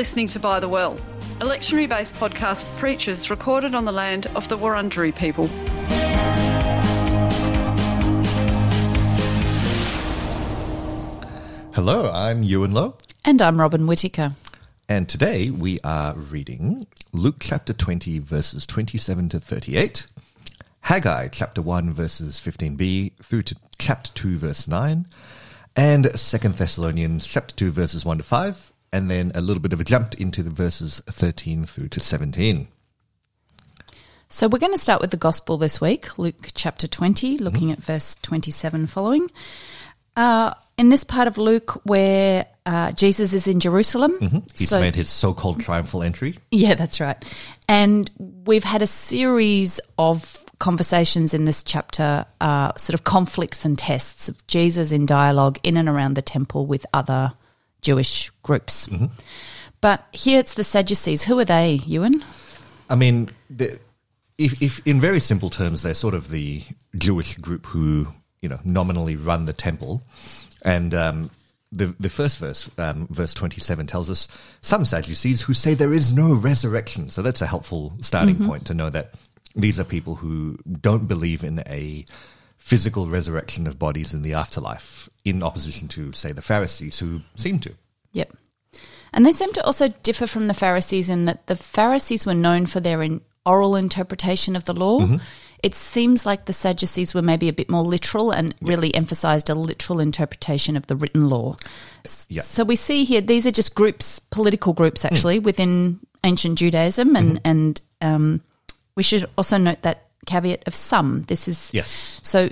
listening to By the Well, a lectionary based podcast for preachers recorded on the land of the Wurundjeri people. Hello, I'm Ewan Lowe, And I'm Robyn Whitaker. and today we are reading Luke chapter 20, verses 27 to 38, Haggai chapter 1, verses 15b through to chapter 2, verse 9, and Second Thessalonians chapter 2, verses 1 to 5, and then a little bit of a jump into the verses 13 through to 17. So we're going to start with the gospel this week, Luke chapter 20, looking at verse 27 following. Uh, in this part of Luke, where uh, Jesus is in Jerusalem. He's So- made his so-called triumphal entry. Yeah, that's right. And we've had a series of conversations in this chapter, uh, sort of conflicts and tests of Jesus in dialogue in and around the temple with other Jewish groups. But here it's the Sadducees. Who are they, Ewan? I mean, the, if, if in very simple terms, they're sort of the Jewish group who, you know, nominally run the temple. And um, the the first verse, um, verse twenty seven, tells us some Sadducees who say there is no resurrection. So that's a helpful starting point to know that these are people who don't believe in a physical resurrection of bodies in the afterlife, in opposition to, say, the Pharisees who seem to. Yep. And they seem to also differ from the Pharisees in that the Pharisees were known for their in oral interpretation of the law. Mm-hmm. It seems like the Sadducees were maybe a bit more literal and really emphasized a literal interpretation of the written law. Yeah. So we see here these are just groups, political groups hmm. actually within ancient Judaism, and mm-hmm. and um, we should also note that caveat of some. This is Yes. So.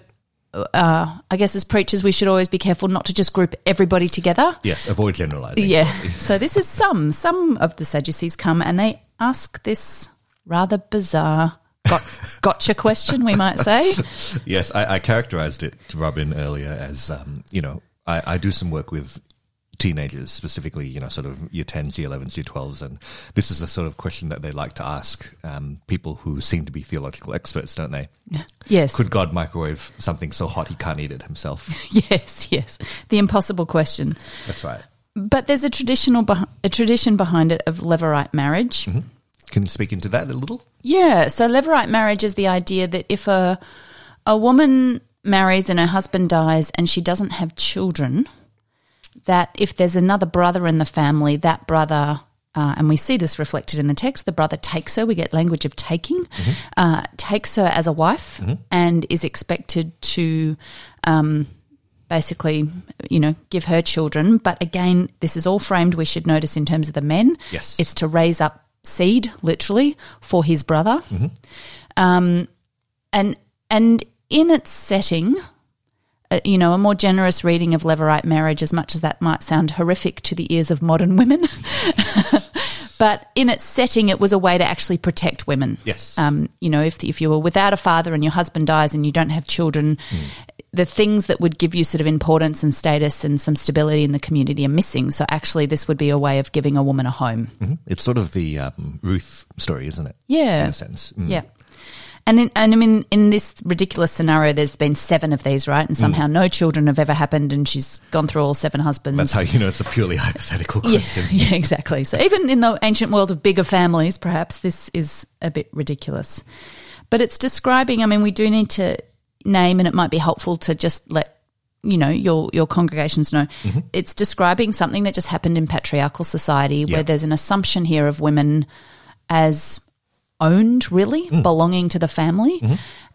Uh, I guess as preachers, we should always be careful not to just group everybody together. Yes, avoid generalizing. Yeah. So this is some. Some of the Sadducees come and they ask this rather bizarre got, gotcha question, we might say. Yes, I, I characterized it to Robyn earlier as, um, you know, I, I do some work with teenagers, specifically, you know, sort of year 10s, year 11s, year 12s. And this is the sort of question that they like to ask um, people who seem to be theological experts, don't they? Yes. Could God microwave something so hot he can't eat it himself? yes, yes. The impossible question. That's right. But there's a traditional a tradition behind it of levirate marriage. Can you speak into that a little? Yeah, so levirate marriage is the idea that if a a woman marries and her husband dies and she doesn't have children, that if there's another brother in the family, that brother, uh, and we see this reflected in the text, the brother takes her. We get language of taking, uh, takes her as a wife, and is expected to. Um, Basically, you know, give her children. But again, this is all framed, we should notice, in terms of the men. Yes. It's to raise up seed, literally, for his brother. Um, and and in its setting, uh, you know, a more generous reading of Levirate marriage, as much as that might sound horrific to the ears of modern women, but in its setting, it was a way to actually protect women. Yes. Um, you know, if if you were without a father and your husband dies and you don't have children, the things that would give you sort of importance and status and some stability in the community are missing. So actually, this would be a way of giving a woman a home. It's sort of the um, Ruth story, isn't it? Yeah. In a sense. Mm. Yeah. And in, and I mean, in this ridiculous scenario, there's been seven of these, right? And mm. somehow no children have ever happened, and she's gone through all seven husbands. That's how you know it's a purely hypothetical question. yeah, exactly. So even in the ancient world of bigger families, perhaps this is a bit ridiculous. But it's describing. I mean, we do need to name, and it might be helpful to just let you know your your congregations know. Mm-hmm. It's describing something that just happened in patriarchal society, Yeah. where there's an assumption here of women as owned, really hmm. belonging to the family, mm-hmm.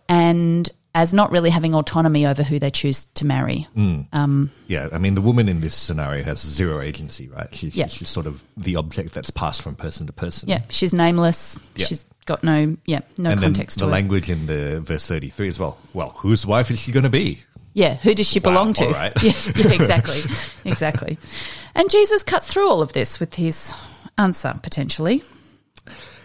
and as not really having autonomy over who they choose to marry. Hmm. Um, yeah, I mean, the woman in this scenario has zero agency, right? She, Yeah. She's sort of the object that's passed from person to person. Yeah, she's nameless. Yeah. She's got no yeah no and context the to it. language in the verse 33 as well. Well, whose wife is she going to be? Yeah, who does she Wow, belong to? all right. Yeah, yeah, exactly, exactly. And Jesus cuts through all of this with his answer potentially.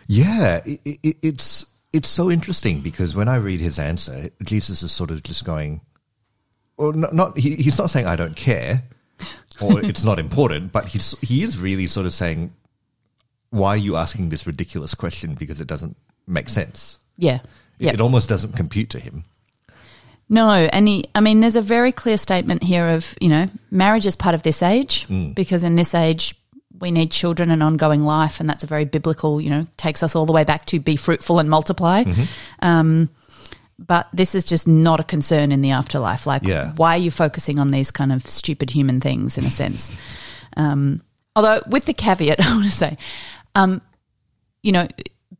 Yeah, it, it, it's it's so interesting because when I read his answer, Jesus is sort of just going, well, not, not he, he's not saying I don't care or it's not important, but he's he is really sort of saying, why are you asking this ridiculous question because it doesn't make sense. Yeah, It, it almost doesn't compute to him. No, and he, I mean, there's a very clear statement here of, you know, marriage is part of this age Mm. because in this age, we need children and ongoing life, and that's a very biblical, you know, takes us all the way back to be fruitful and multiply. Um, but this is just not a concern in the afterlife. Like, Yeah. why are you focusing on these kind of stupid human things in a sense? Um, although, with the caveat, I want to say, um, you know,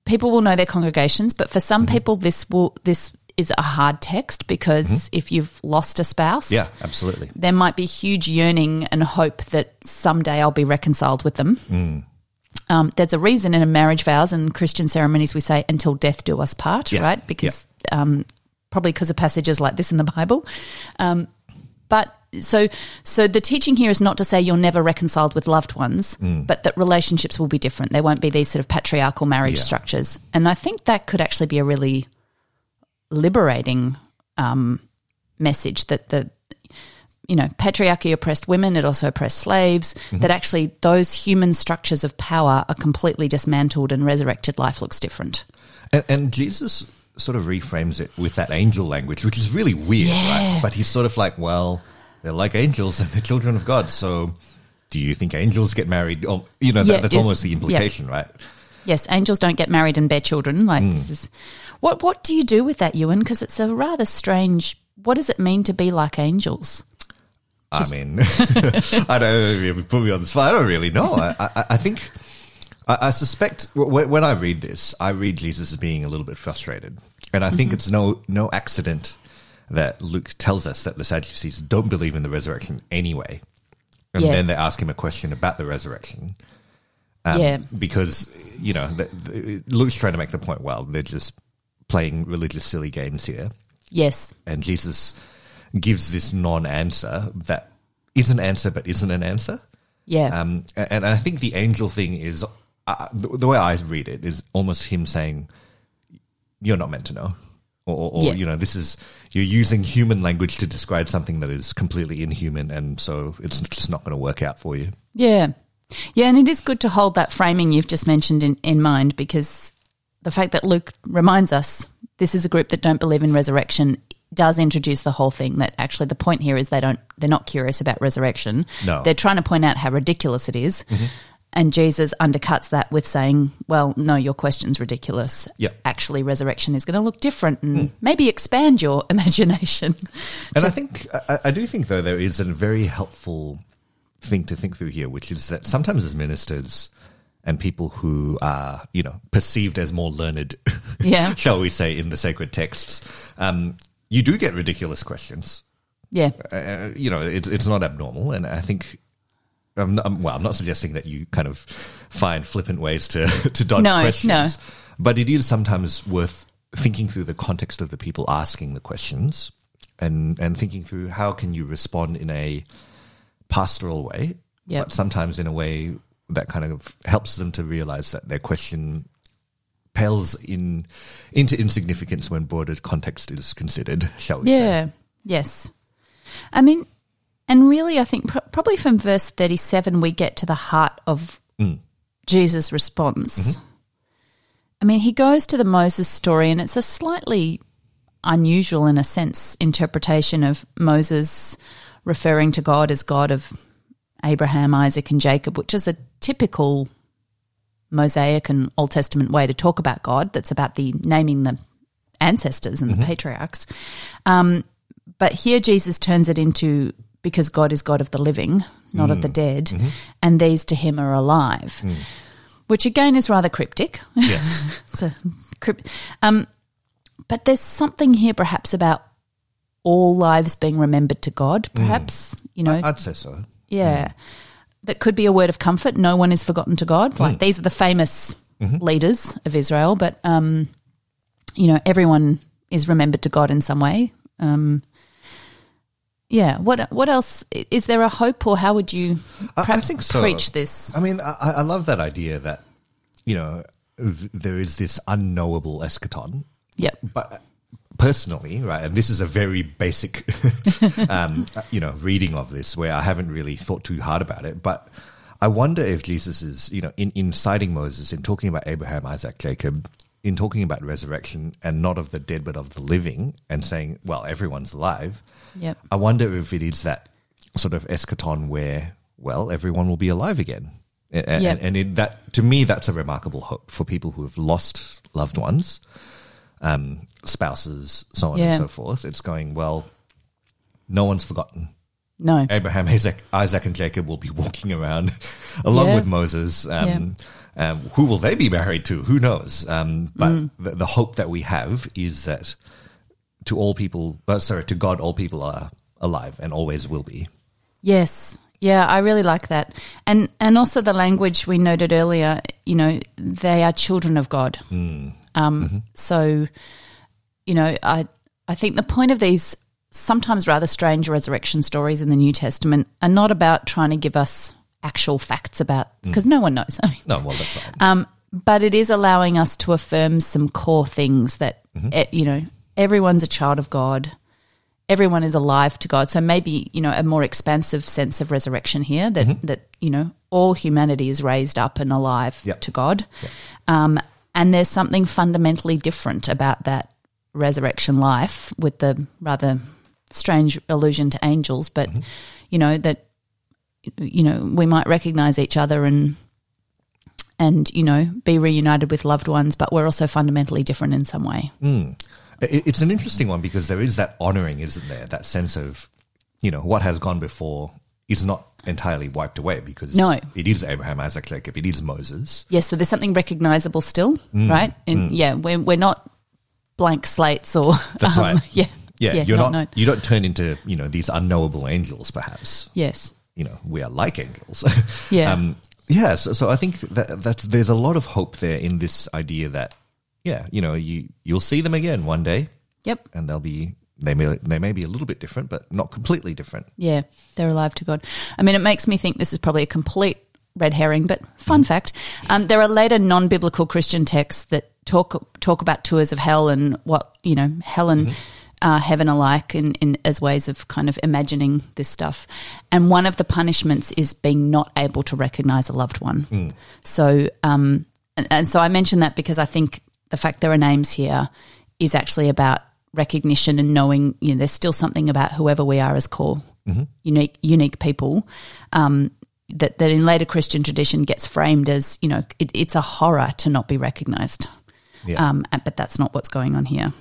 people will know their congregations, but for Mm-hmm. some people, this will this is a hard text because if you've lost a spouse, Mm-hmm. Yeah, absolutely. there might be huge yearning and hope that someday I'll be reconciled with them. Mm. Um, there's a reason in a marriage vows and Christian ceremonies we say until death do us part, Yeah. right? Because um, probably because of passages like this in the Bible. Um, but so so the teaching here is not to say you're never reconciled with loved ones, Mm. but that relationships will be different. There won't be these sort of patriarchal marriage Yeah. structures, and I think that could actually be a really liberating um, message that the you know patriarchy oppressed women it also oppressed slaves Mm-hmm. that actually those human structures of power are completely dismantled and resurrected life looks different And, and Jesus sort of reframes it with that angel language, which is really weird, Yeah. right? But he's sort of like, well, they're like angels and they're children of God. So do you think angels get married? Or, you know, that, Yeah, that's almost the implication, right? yes angels don't get married and bear children like Mm. this is what what do you do with that ewan because it's a rather strange what does it mean to be like angels I mean, I don't you put me on the spot. I don't really know. I, I, I think, I, I suspect when, when I read this, I read Jesus as being a little bit frustrated, and I Mm-hmm. think it's no no accident that Luke tells us that the Sadducees don't believe in the resurrection anyway, and Yes. then they ask him a question about the resurrection. Um, Yeah. because you know the, the, Luke's trying to make the point. Well, they're just playing religious silly games here yes and Jesus gives this non-answer that is an answer but isn't an answer. yeah Um, and I think the angel thing is uh, the, the way I read it is almost him saying, "You're not meant to know," or, or, or Yeah. you know, this is you're using human language to describe something that is completely inhuman, and so it's just not going to work out for you. Yeah. Yeah, and it is good to hold that framing you've just mentioned in, in mind because the fact that Luke reminds us this is a group that don't believe in resurrection does introduce the whole thing that actually the point here is they don't they're not curious about resurrection. No. They're trying to point out how ridiculous it is. Mm-hmm. And Jesus undercuts that with saying, Well, no, your question's ridiculous. Yep. Actually, resurrection is going to look different and hmm. maybe expand your imagination. And I think I, I do think though there is a very helpful thing to think through here, which is that sometimes as ministers and people who are you know perceived as more learned, Yeah. shall we say, in the sacred texts, um, you do get ridiculous questions. Yeah. Uh, you know, it's it's not abnormal, and I think. I'm not, I'm- well, I'm not suggesting that you kind of find flippant ways to to dodge No, questions, no. but it is sometimes worth thinking through the context of the people asking the questions and and thinking through how can you respond in a pastoral way, Yep. but sometimes in a way that kind of helps them to realize that their question pales in into insignificance when broader context is considered. Shall we say? Yeah. Yes. I mean, and really, I think pr- probably from verse 37, we get to the heart of mm. Jesus' response. Mm-hmm. I mean, he goes to the Moses story, and it's a slightly unusual, in a sense, interpretation of Moses referring to God as God of Abraham, Isaac, and Jacob, which is a typical Mosaic and Old Testament way to talk about God. That's about the naming the ancestors and the mm-hmm. patriarchs. Um, but here Jesus turns it into because God is God of the living, not of the mm. dead, mm-hmm. and these to him are alive, mm. which again is rather cryptic. Yes. it's a crypt- um, but there's something here perhaps about all lives being remembered to God, mm. perhaps, you know, I'd say so. Yeah. That could be a word of comfort. No one is forgotten to God. Like these are the famous leaders of Israel, but um, you know, everyone is remembered to God in some way. Um, yeah. What what else is there a hope, or how would you I- I perhaps think so. preach this? I mean, I, I love that idea that you know th- there is this unknowable eschaton, Yep. but personally, right, and this is a very basic, um, you know, reading of this where I haven't really thought too hard about it, but I wonder if Jesus is, you know, in, in citing Moses, in talking about Abraham, Isaac, Jacob, in talking about resurrection and not of the dead but of the living, and saying, well, everyone's alive. Yep. I wonder if it is that sort of eschaton where, well, everyone will be alive again. And, Yeah. and, and it, that to me, that's a remarkable hope for people who have lost loved ones, um, spouses, so on Yeah. and so forth. It's going well. No one's forgotten. No. Abraham, Isaac, Isaac, and Jacob will be walking around along Yeah. with Moses. Um, um, who will they be married to? Who knows? Um, but Mm. the, the hope that we have is that to all people, uh, sorry, to God, all people are alive and always will be. Yes. Yeah, I really like that. And and also the language we noted earlier, you know, they are children of God. Um so you know, I I think the point of these sometimes rather strange resurrection stories in the New Testament are not about trying to give us actual facts about because no one knows. I mean, No, well, that's right. um, but it is allowing us to affirm some core things that eh, you know everyone's a child of God, everyone is alive to God. So maybe you know a more expansive sense of resurrection here that that you know all humanity is raised up and alive Yep. to God, um, and there's something fundamentally different about that resurrection life with the rather strange allusion to angels, but mm-hmm. you know that you know we might recognize each other and and you know be reunited with loved ones but we're also fundamentally different in some way. Mm. It- It's an interesting one because there is that honoring, isn't there? That sense of, you know, what has gone before is not entirely wiped away because No. it is Abraham, Isaac, Jacob, it is Moses. yes so there's something recognizable still Mm. right and yeah we're, we're not blank slates or That's um, right. yeah Yeah, you're not, known. you don't turn into, you know, these unknowable angels, perhaps. yes You know, we are like angels. Yeah. um, yeah, so, so I think that that's, there's a lot of hope there in this idea that, yeah, you know, you, you'll see them again one day yep and they'll be, they may, they may be a little bit different, but not completely different. Yeah, they're alive to God. I mean, it makes me think this is probably a complete red herring, but fun fact: um, there are later non-biblical Christian texts that talk talk about tours of hell and what you know hell and uh, heaven are like, in, in as ways of kind of imagining this stuff. And one of the punishments is being not able to recognize a loved one. So, um, and, and so I mention that because I think the fact there are names here is actually about recognition and knowing you know there's still something about whoever we are as core unique unique people um, that that in later Christian tradition gets framed as you know it, it's a horror to not be recognized. Yeah. um, but that's not what's going on here.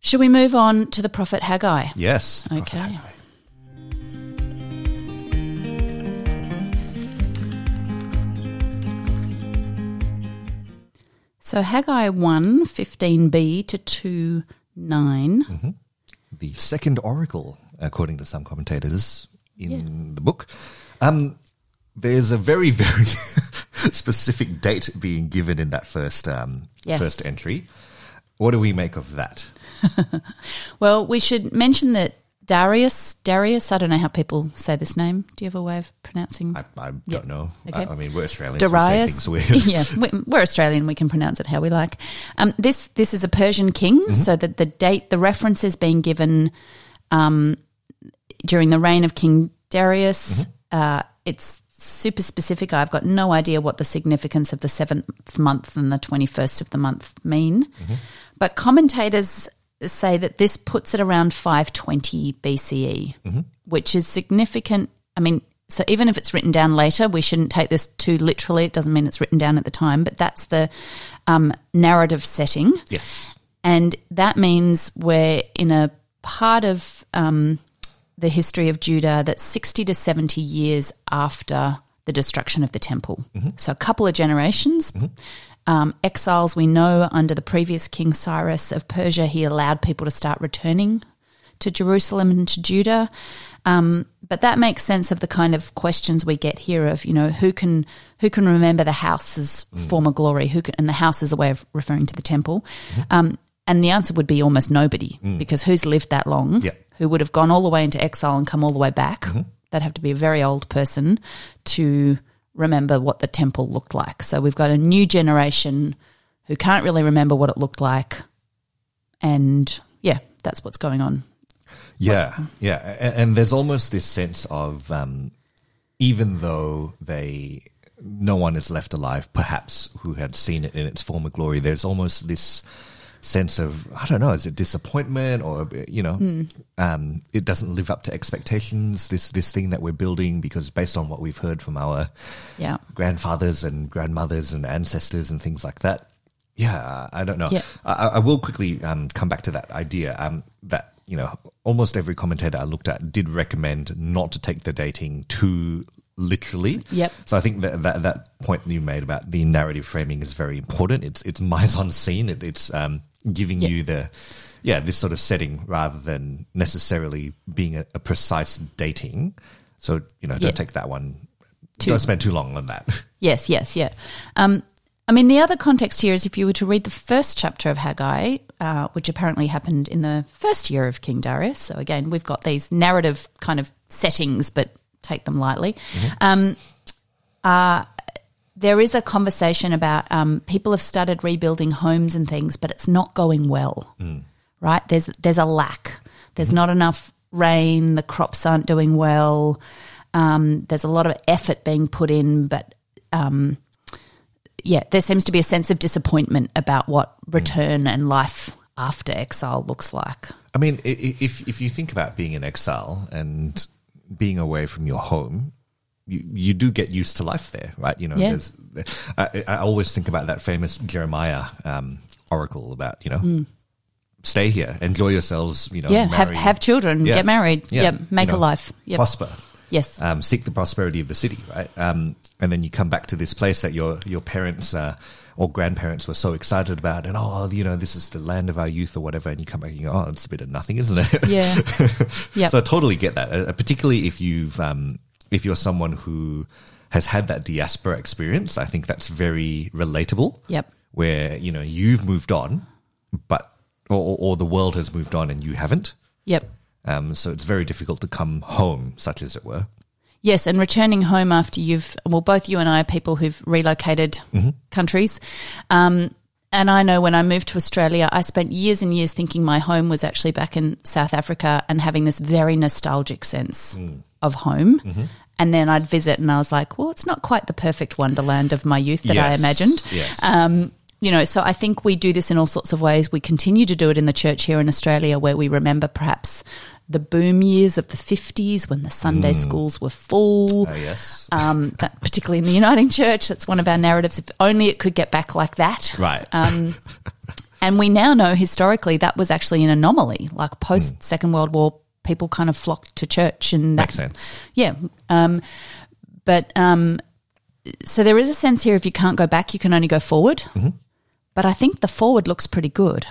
Should we move on to the prophet Haggai? Yes. okay so Haggai 1 15b to 2 9 the second oracle, according to some commentators in the book. Um, there's a very, very specific date being given in that first um, Yes. first entry. What do we make of that? Well, we should mention that Darius, Darius, I don't know how people say this name. Do you have a way of pronouncing? I, I don't know. Okay. I, I mean, we're Australians. We say Darius. things yeah, we- we're Australian. We can pronounce it how we like. Um, this this is a Persian king, Mm-hmm. so that the date, the reference is being given um, during the reign of King Darius. Mm-hmm. Uh, it's super specific. I've got no idea what the significance of the seventh month and the twenty first of the month mean, Mm-hmm. but commentators say that this puts it around 520 BCE, Mm-hmm. which is significant. I mean, so even if it's written down later, we shouldn't take this too literally. It doesn't mean it's written down at the time, but that's the um, narrative setting. yes. And that means we're in a part of um, the history of Judah that's 60 to 70 years after the destruction of the temple. So a couple of generations. Um, exiles, we know under the previous King Cyrus of Persia, he allowed people to start returning to Jerusalem and to Judah. Um, but that makes sense of the kind of questions we get here of, you know, who can who can remember the house's former glory? Who can, and the house is a way of referring to the temple. Um, and the answer would be almost nobody because who's lived that long? Yeah. Who would have gone all the way into exile and come all the way back? That'd have to be a very old person to remember what the temple looked like. So we've got a new generation who can't really remember what it looked like. And yeah, that's what's going on. Yeah, yeah, and, and there's almost this sense of um, even though they no one is left alive, perhaps who had seen it in its former glory. There's almost this sense of I don't know, is it disappointment or you know, Hmm. um, it doesn't live up to expectations. This this thing that we're building because based on what we've heard from our Yeah. grandfathers and grandmothers and ancestors and things like that. Yeah, I don't know. Yeah. I, I will quickly um, come back to that idea um, that you know almost every commentator I looked at did recommend not to take the dating too literally. Yep. So I think that that, that point you made about the narrative framing is very important. It's it's mise en scene. It, it's um, giving Yep. you the yeah this sort of setting rather than necessarily being a, a precise dating. So you know, don't Yeah. take that one. Too- don't spend too long on that. Yes, yes, yeah. Um, I mean, the other context here is if you were to read the first chapter of Haggai, uh, which apparently happened in the first year of King Darius. So again, we've got these narrative kind of settings, but take them lightly. Um, uh, there is a conversation about um, people have started rebuilding homes and things, but it's not going well. Right? There's there's a lack. There's not enough rain. The crops aren't doing well. Um, there's a lot of effort being put in, but um, yeah, there seems to be a sense of disappointment about what return and life after exile looks like. I mean, if if you think about being in exile and being away from your home, you, you do get used to life there, right? You know, Yeah. there's, I, I always think about that famous Jeremiah um, oracle about you know, stay here, enjoy yourselves, you know, yeah, have have children, Yeah. get married, Yeah, yep, make you a life, yep. prosper. yes, um, seek the prosperity of the city, right? Um, and then you come back to this place that your your parents uh, or grandparents were so excited about, and oh, you know, this is the land of our youth or whatever. And you come back and you go, oh, it's a bit of nothing, isn't it? yeah, yeah, So I totally get that, uh, particularly if you've um, if you're someone who has had that diaspora experience. I think that's very relatable. Yep. Where you know you've moved on, but or, or, the world has moved on and you haven't. yep. Um, so it's very difficult to come home, such as it were. Yes, and returning home after you've well, both you and I are people who've relocated countries. Um, and I know when I moved to Australia, I spent years and years thinking my home was actually back in South Africa and having this very nostalgic sense of home. And then I'd visit and I was like, well, it's not quite the perfect wonderland of my youth that I imagined. yes. Um, you know, so I think we do this in all sorts of ways. We continue to do it in the church here in Australia, where we remember perhaps the boom years of the 50s when the Sunday schools were full. Oh yes. Um, that, particularly in the Uniting Church, that's one of our narratives. If only it could get back like that. Right. Um, and we now know historically that was actually an anomaly. Like post Second World War, people kind of flocked to church, and that, Makes sense. yeah. Um, but um, so there is a sense here if you can't go back, you can only go forward. Mm-hmm. But I think the forward looks pretty good,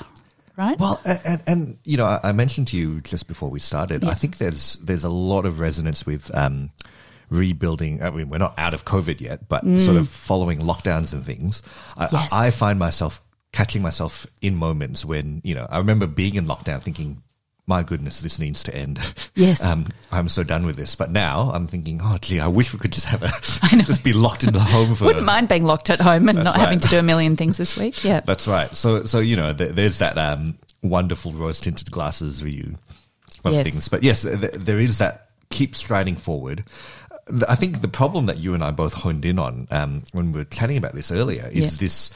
right? Well, and, and, you know, I, mentioned to you just before we started. Yeah. I think there's there's a lot of resonance with um, rebuilding. I mean, we're not out of COVID yet, but sort of following lockdowns and things. I, Mm. Yes. I find myself catching myself in moments when you know I remember being in lockdown, thinking. My goodness, this needs to end. Yes. um, I'm so done with this. But now I'm thinking, oh, gee, I wish we could just have a just be locked in the home for. Wouldn't mind being locked at home and That's not having to do a million things this week. Yeah. That's right. So, so you know, th- there's that um, wonderful rose tinted glasses view of Yes. things. But yes, th- there is that keep striding forward. I think the problem that you and I both honed in on um, when we were chatting about this earlier is Yeah. this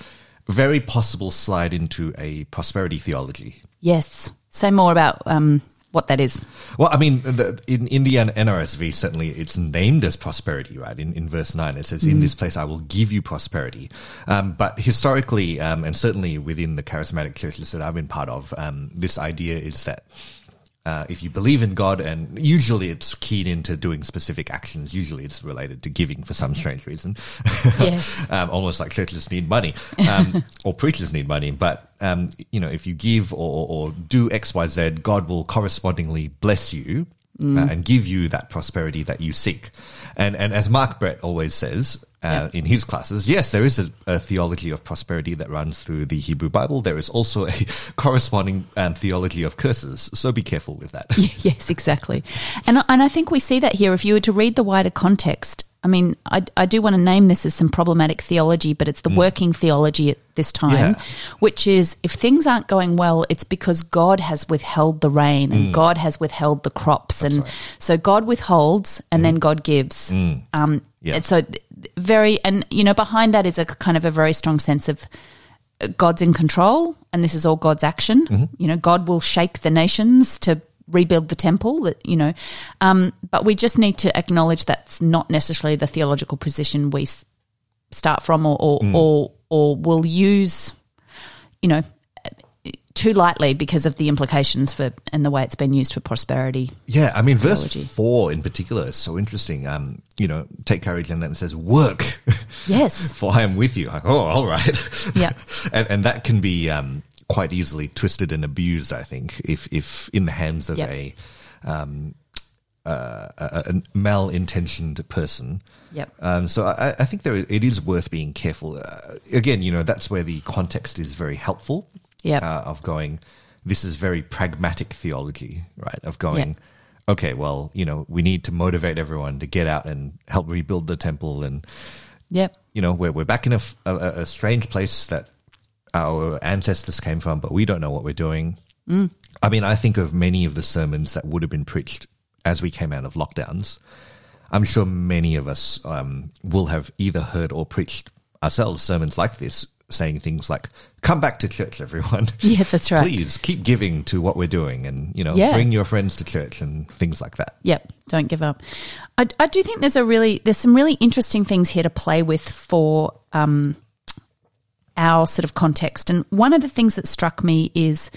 very possible slide into a prosperity theology. yes. Say more about um, what that is. Well, I mean, the, in, in the NRSV, certainly it's named as prosperity, right? In, in verse 9, it says, In this place I will give you prosperity. Um, but historically, um, and certainly within the charismatic churches that I've been part of, um, this idea is that uh, if you believe in God, and usually it's keyed into doing specific actions, usually it's related to giving for some strange reason. Yes. um, almost like churches need money um, or preachers need money. But um, you know, if you give or, or do X, Y, Z, God will correspondingly bless you uh, and give you that prosperity that you seek. And and as Mark Brett always says uh, in his classes, yes, there is a, a theology of prosperity that runs through the Hebrew Bible. There is also a corresponding um, theology of curses. So be careful with that. yes, exactly. And and I think we see that here. If you were to read the wider context, I mean, I, I do want to name this as some problematic theology, but it's the mm. working theology at this time, Yeah. which is if things aren't going well, it's because God has withheld the rain and mm. God has withheld the crops, and so God withholds and then mm. God gives. Um, Yeah. and so very, and you know, behind that is a kind of a very strong sense of uh, God's in control and this is all God's action. Mm-hmm. You know, God will shake the nations to rebuild the temple that you know um, but we just need to acknowledge that's not necessarily the theological position we s- start from or or, or or will use you know too lightly because of the implications for and the way it's been used for prosperity Yeah, I mean, verse Theology. four in particular is so interesting. Um, you know, take courage, and then it says, "Work, yes for I am with you." Like, oh, all right. Yeah. and and that can be um, quite easily twisted and abused. I think if if in the hands of Yep. a um, uh, a, a malintentioned person. Yep. Um, so I, I think there it is worth being careful. Uh, again, you know, that's where the context is very helpful. Yep. Uh, of going, this is very pragmatic theology, right? Of going, Yep. okay, well, you know, we need to motivate everyone to get out and help rebuild the temple, and yep you know, we're we're back in a a strange place that our ancestors came from, but we don't know what we're doing. Mm. I mean, I think of many of the sermons that would have been preached as we came out of lockdowns. I'm sure many of us um, will have either heard or preached ourselves sermons like this, saying things like, "Come back to church, everyone." Yeah, that's right. Please keep giving to what we're doing, and you know, Yeah. bring your friends to church and things like that. Yep, don't give up. I, I do think there's a really there's some really interesting things here to play with for um, our sort of context. And one of the things that struck me is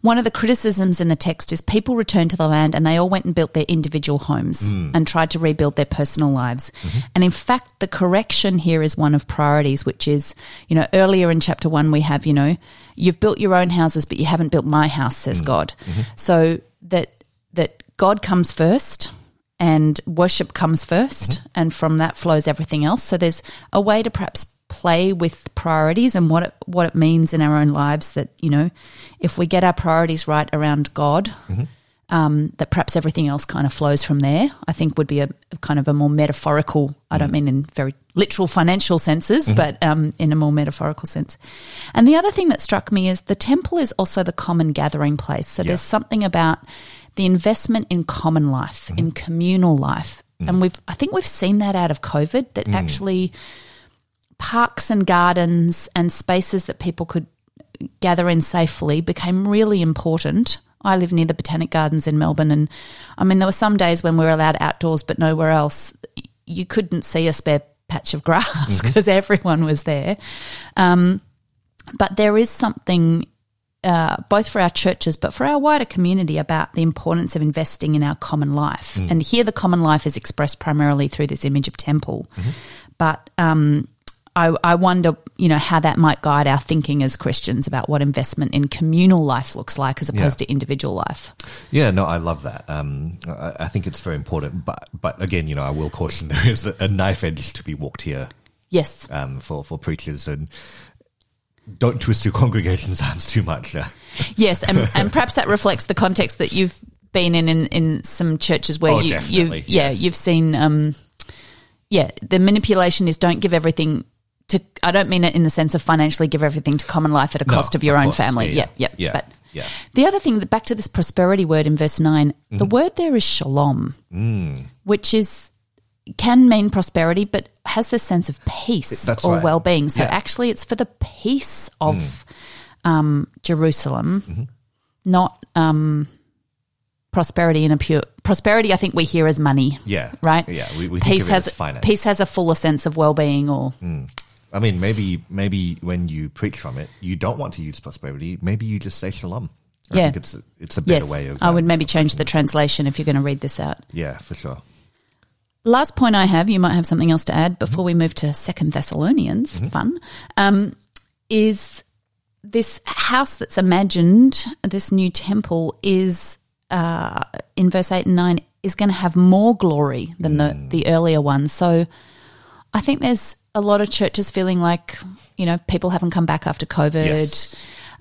one of the criticisms in the text is people returned to the land and they all went and built their individual homes hmm. and tried to rebuild their personal lives. Mm-hmm. And in fact, the correction here is one of priorities, which is, you know, earlier in chapter one, we have, you know, you've built your own houses, but you haven't built my house, says hmm. God. Mm-hmm. So that, that God comes first and worship comes 1st mm-hmm. and from that flows everything else. So there's a way to perhaps play with priorities and what it, what it means in our own lives that you know if we get our priorities right around God, mm-hmm. um, that perhaps everything else kind of flows from there. I think would be a, a kind of a more metaphorical. I don't mm-hmm. mean in very literal financial senses, mm-hmm. but um, in a more metaphorical sense. And the other thing that struck me is the temple is also the common gathering place. So Yeah. there's something about the investment in common life, in communal life. Mm. And we've, I think we've seen that out of COVID that mm. actually parks and gardens and spaces that people could gather in safely became really important. I live near the Botanic Gardens in Melbourne, and I mean, there were some days when we were allowed outdoors but nowhere else. You couldn't see a spare patch of grass because everyone was there. Um, but there is something uh, both for our churches but for our wider community about the importance of investing in our common life. And here the common life is expressed primarily through this image of temple. But um, I, I wonder, you know, how that might guide our thinking as Christians about what investment in communal life looks like as opposed Yeah. to individual life. Yeah, no, I love that. Um, I, I think it's very important, but but again, you know, I will caution there is a knife edge to be walked here Yes. um, for for preachers, and don't twist your congregation's arms too much. Yeah, Yes, and, and perhaps that reflects the context that you've been in in, in some churches where Oh, you, you definitely, yeah yes. you've seen um yeah the manipulation is don't give everything to I don't mean it in the sense of financially give everything to common life at a No, cost of your of own course. family Yeah, yeah yeah. yeah, but yeah. the other thing that back to this prosperity word in verse 9 Mm-hmm. the word there is shalom Mm. which is can mean prosperity but has this sense of peace That's or right. well-being so Yeah. actually it's for the peace of um, Jerusalem Mm-hmm. not um, prosperity in a pure prosperity. I think we hear as money. Yeah. right. Yeah, we- we think peace has as finance. peace has a fuller sense of well being, or I mean, maybe maybe when you preach from it, you don't want to use prosperity. Maybe you just say shalom. I Yeah. think it's a, it's a better yes, way of. I would maybe change the translation if you're going to read this out. Yeah, for sure. Last point I have, you might have something else to add before we move to Second Thessalonians. Fun um, is this house that's imagined, this new temple is uh, in verse eight and nine is going to have more glory than the the earlier one. So I think there's a lot of churches feeling like you know people haven't come back after COVID. Yes.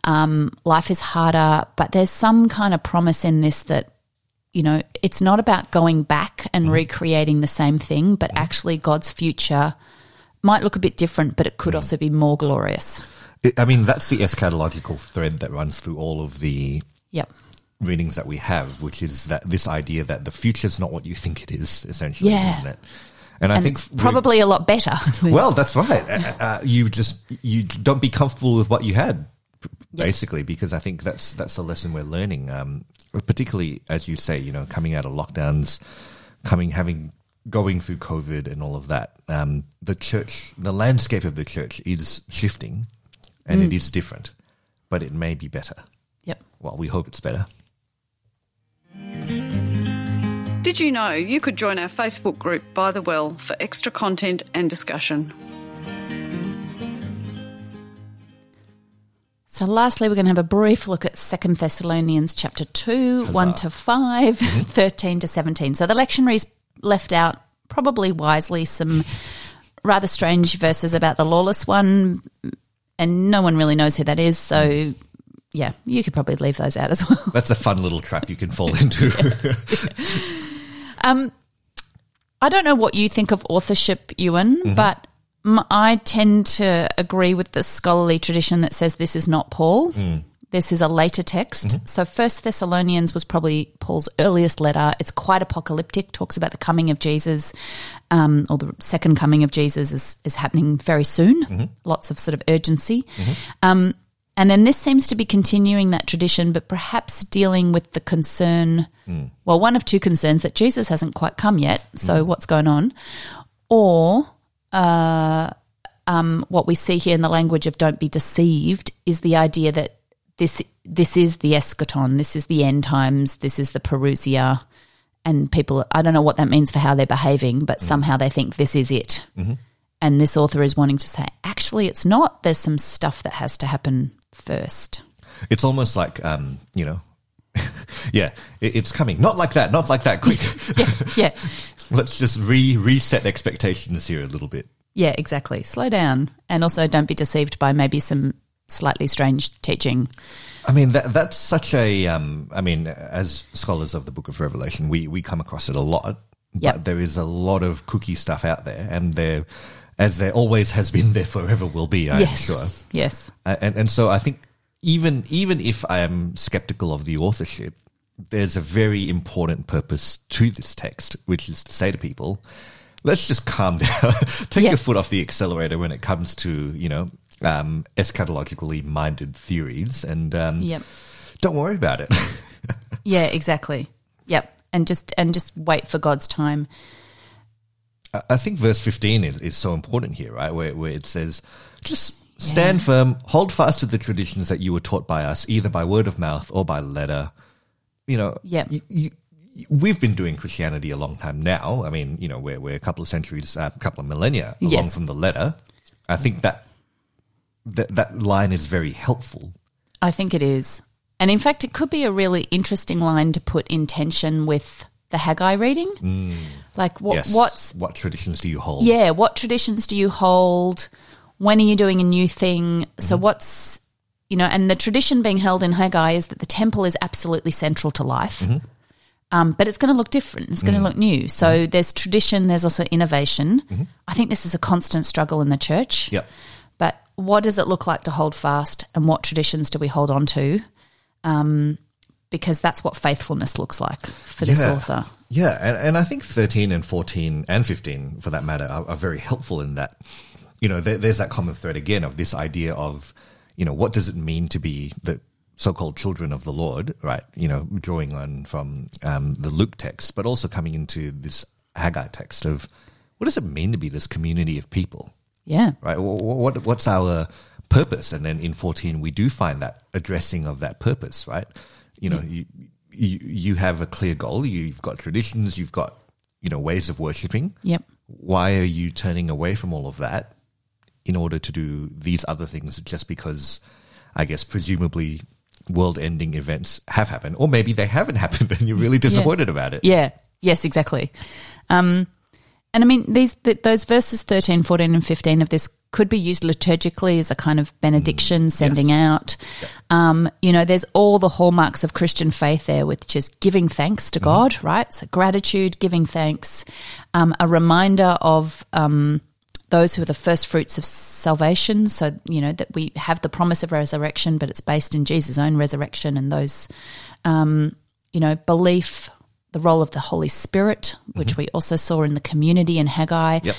Um, life is harder, but there's some kind of promise in this that you know, it's not about going back and mm-hmm. recreating the same thing, but mm-hmm. actually God's future might look a bit different, but it could mm-hmm. also be more glorious. It, I mean, that's the eschatological thread that runs through all of the Yep. readings that we have, which is that this idea that the future is not what you think it is, essentially, Yeah. isn't it? And I think it's probably a lot better. well, that's right. Uh, uh, you just you don't be comfortable with what you had, basically, because I think that's that's the lesson we're learning. Um, particularly as you say, you know, coming out of lockdowns, coming having going through COVID and all of that. Um, the church, the landscape of the church is shifting, and it is different, but it may be better. yep. Well, we hope it's better. Did you know you could join our Facebook group By the Well for extra content and discussion? So lastly, we're going to have a brief look at Second Thessalonians chapter 2, 1 to 5, mm-hmm. 13 to 17. So the lectionaries left out, probably wisely, some rather strange verses about the lawless one, and no one really knows who that is. So, yeah, you could probably leave those out as well. That's a fun little trap you can fall into. Um, I don't know what you think of authorship, Ewan, mm-hmm. but I tend to agree with the scholarly tradition that says this is not Paul. Mm. This is a later text. Mm-hmm. So First Thessalonians was probably Paul's earliest letter. It's quite apocalyptic. Talks about the coming of Jesus, um, or the second coming of Jesus is is happening very soon. Mm-hmm. Lots of sort of urgency. Um, and then this seems to be continuing that tradition, but perhaps dealing with the concern. Well, one of two concerns that Jesus hasn't quite come yet. So what's going on? Or uh, um, what we see here in the language of "don't be deceived" is the idea that this this is the eschaton, this is the end times, this is the parousia, and people. I don't know what that means for how they're behaving, but somehow they think this is it. And this author is wanting to say, actually, it's not. There's some stuff that has to happen first. It's almost like, um, you know, yeah, it, it's coming. Not like that. Not like that. Quick. Yeah, Let's just re reset expectations here a little bit. yeah, exactly. Slow down, and also don't be deceived by maybe some slightly strange teaching. I mean, that that's such a. Um, I mean, as scholars of the Book of Revelation, we we come across it a lot. Yep. But there is a lot of cookie stuff out there, and there, as there always has been, there forever will be. I'm yes, sure. yes, and and so I think even even if I am skeptical of the authorship, there's a very important purpose to this text, which is to say to people, let's just calm down, take Yeah. your foot off the accelerator when it comes to you know um, eschatologically minded theories, and um, Yep. don't worry about it. yeah, exactly. Yep, and just and just wait for God's time. I- think verse 15 is, is so important here, right? Where, where it says, just stand firm, hold fast to the traditions that you were taught by us, either by word of mouth or by letter. You know, Yep. you, you, we've been doing Christianity a long time now. I mean, you know, we're, we're a couple of centuries, a couple of millennia along Yes. from the letter. I think that, that that line is very helpful. I think it is. And in fact, it could be a really interesting line to put in tension with the Haggai reading. Mm. Like, what, yes. what's, what traditions do you hold? yeah, what traditions do you hold? When are you doing a new thing? So, mm-hmm. what's, you know, and the tradition being held in Haggai is that the temple is absolutely central to life. Mm-hmm. Um, but it's going to look different. It's going to mm. look new. So mm-hmm. there's tradition. There's also innovation. I think this is a constant struggle in the church. Yep. But what does it look like to hold fast, and what traditions do we hold on to? Um, because that's what faithfulness looks like for this Yeah. author. Yeah, and, and I think 13 and 14 and 15, for that matter, are, are very helpful in that. You know, there, there's that common thread again of this idea of, you know, what does it mean to be the so called children of the Lord, right? You know, drawing on from um, the Luke text, but also coming into this Haggai text of what does it mean to be this community of people? Yeah. right? Wh- wh- What what's our purpose? And then in fourteen, we do find that addressing of that purpose, right? You know, you, you you have a clear goal. You've got traditions. You've got you know ways of worshiping. Yep. Why are you turning away from all of that in order to do these other things? Just because, I guess, presumably. World-ending events have happened, or maybe they haven't happened, and you're really disappointed about it. Yeah. Yes, exactly. Um, and I mean, these th- those verses 13, 14, and 15 of this could be used liturgically as a kind of benediction, sending yes. out. Um, you know, there's all the hallmarks of Christian faith there, which is giving thanks to God, right? So gratitude, giving thanks, um, a reminder of um, those who are the first fruits of salvation. So, you know, that we have the promise of resurrection, but it's based in Jesus' own resurrection and those, um, you know, belief, the role of the Holy Spirit, which we also saw in the community in Haggai. Yep.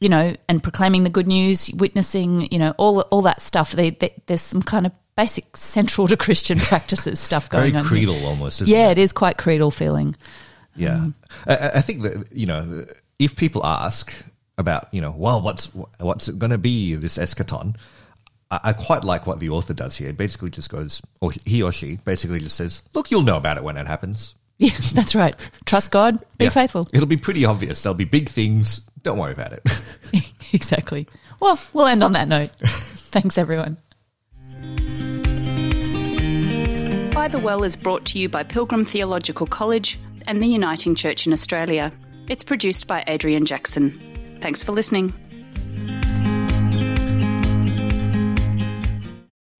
You know, and proclaiming the good news, witnessing, you know, all all that stuff. They, they, there's some kind of basic central to Christian practices stuff Very going on. here. creedal almost, Yeah, it? it is quite creedal feeling. Yeah, um, I, I- I think that you know if people ask about you know well what's what's it going to be this eschaton, I, I quite like what the author does here. It basically just goes or he or she basically just says, look, you'll know about it when it happens. Yeah, that's right. Trust God, be Yeah. faithful. It'll be pretty obvious. There'll be big things. Don't worry about it. exactly. Well, we'll end on that note. Thanks, everyone. By the Well is brought to you by Pilgrim Theological College and the Uniting Church in Australia. It's produced by Adrian Jackson. Thanks for listening.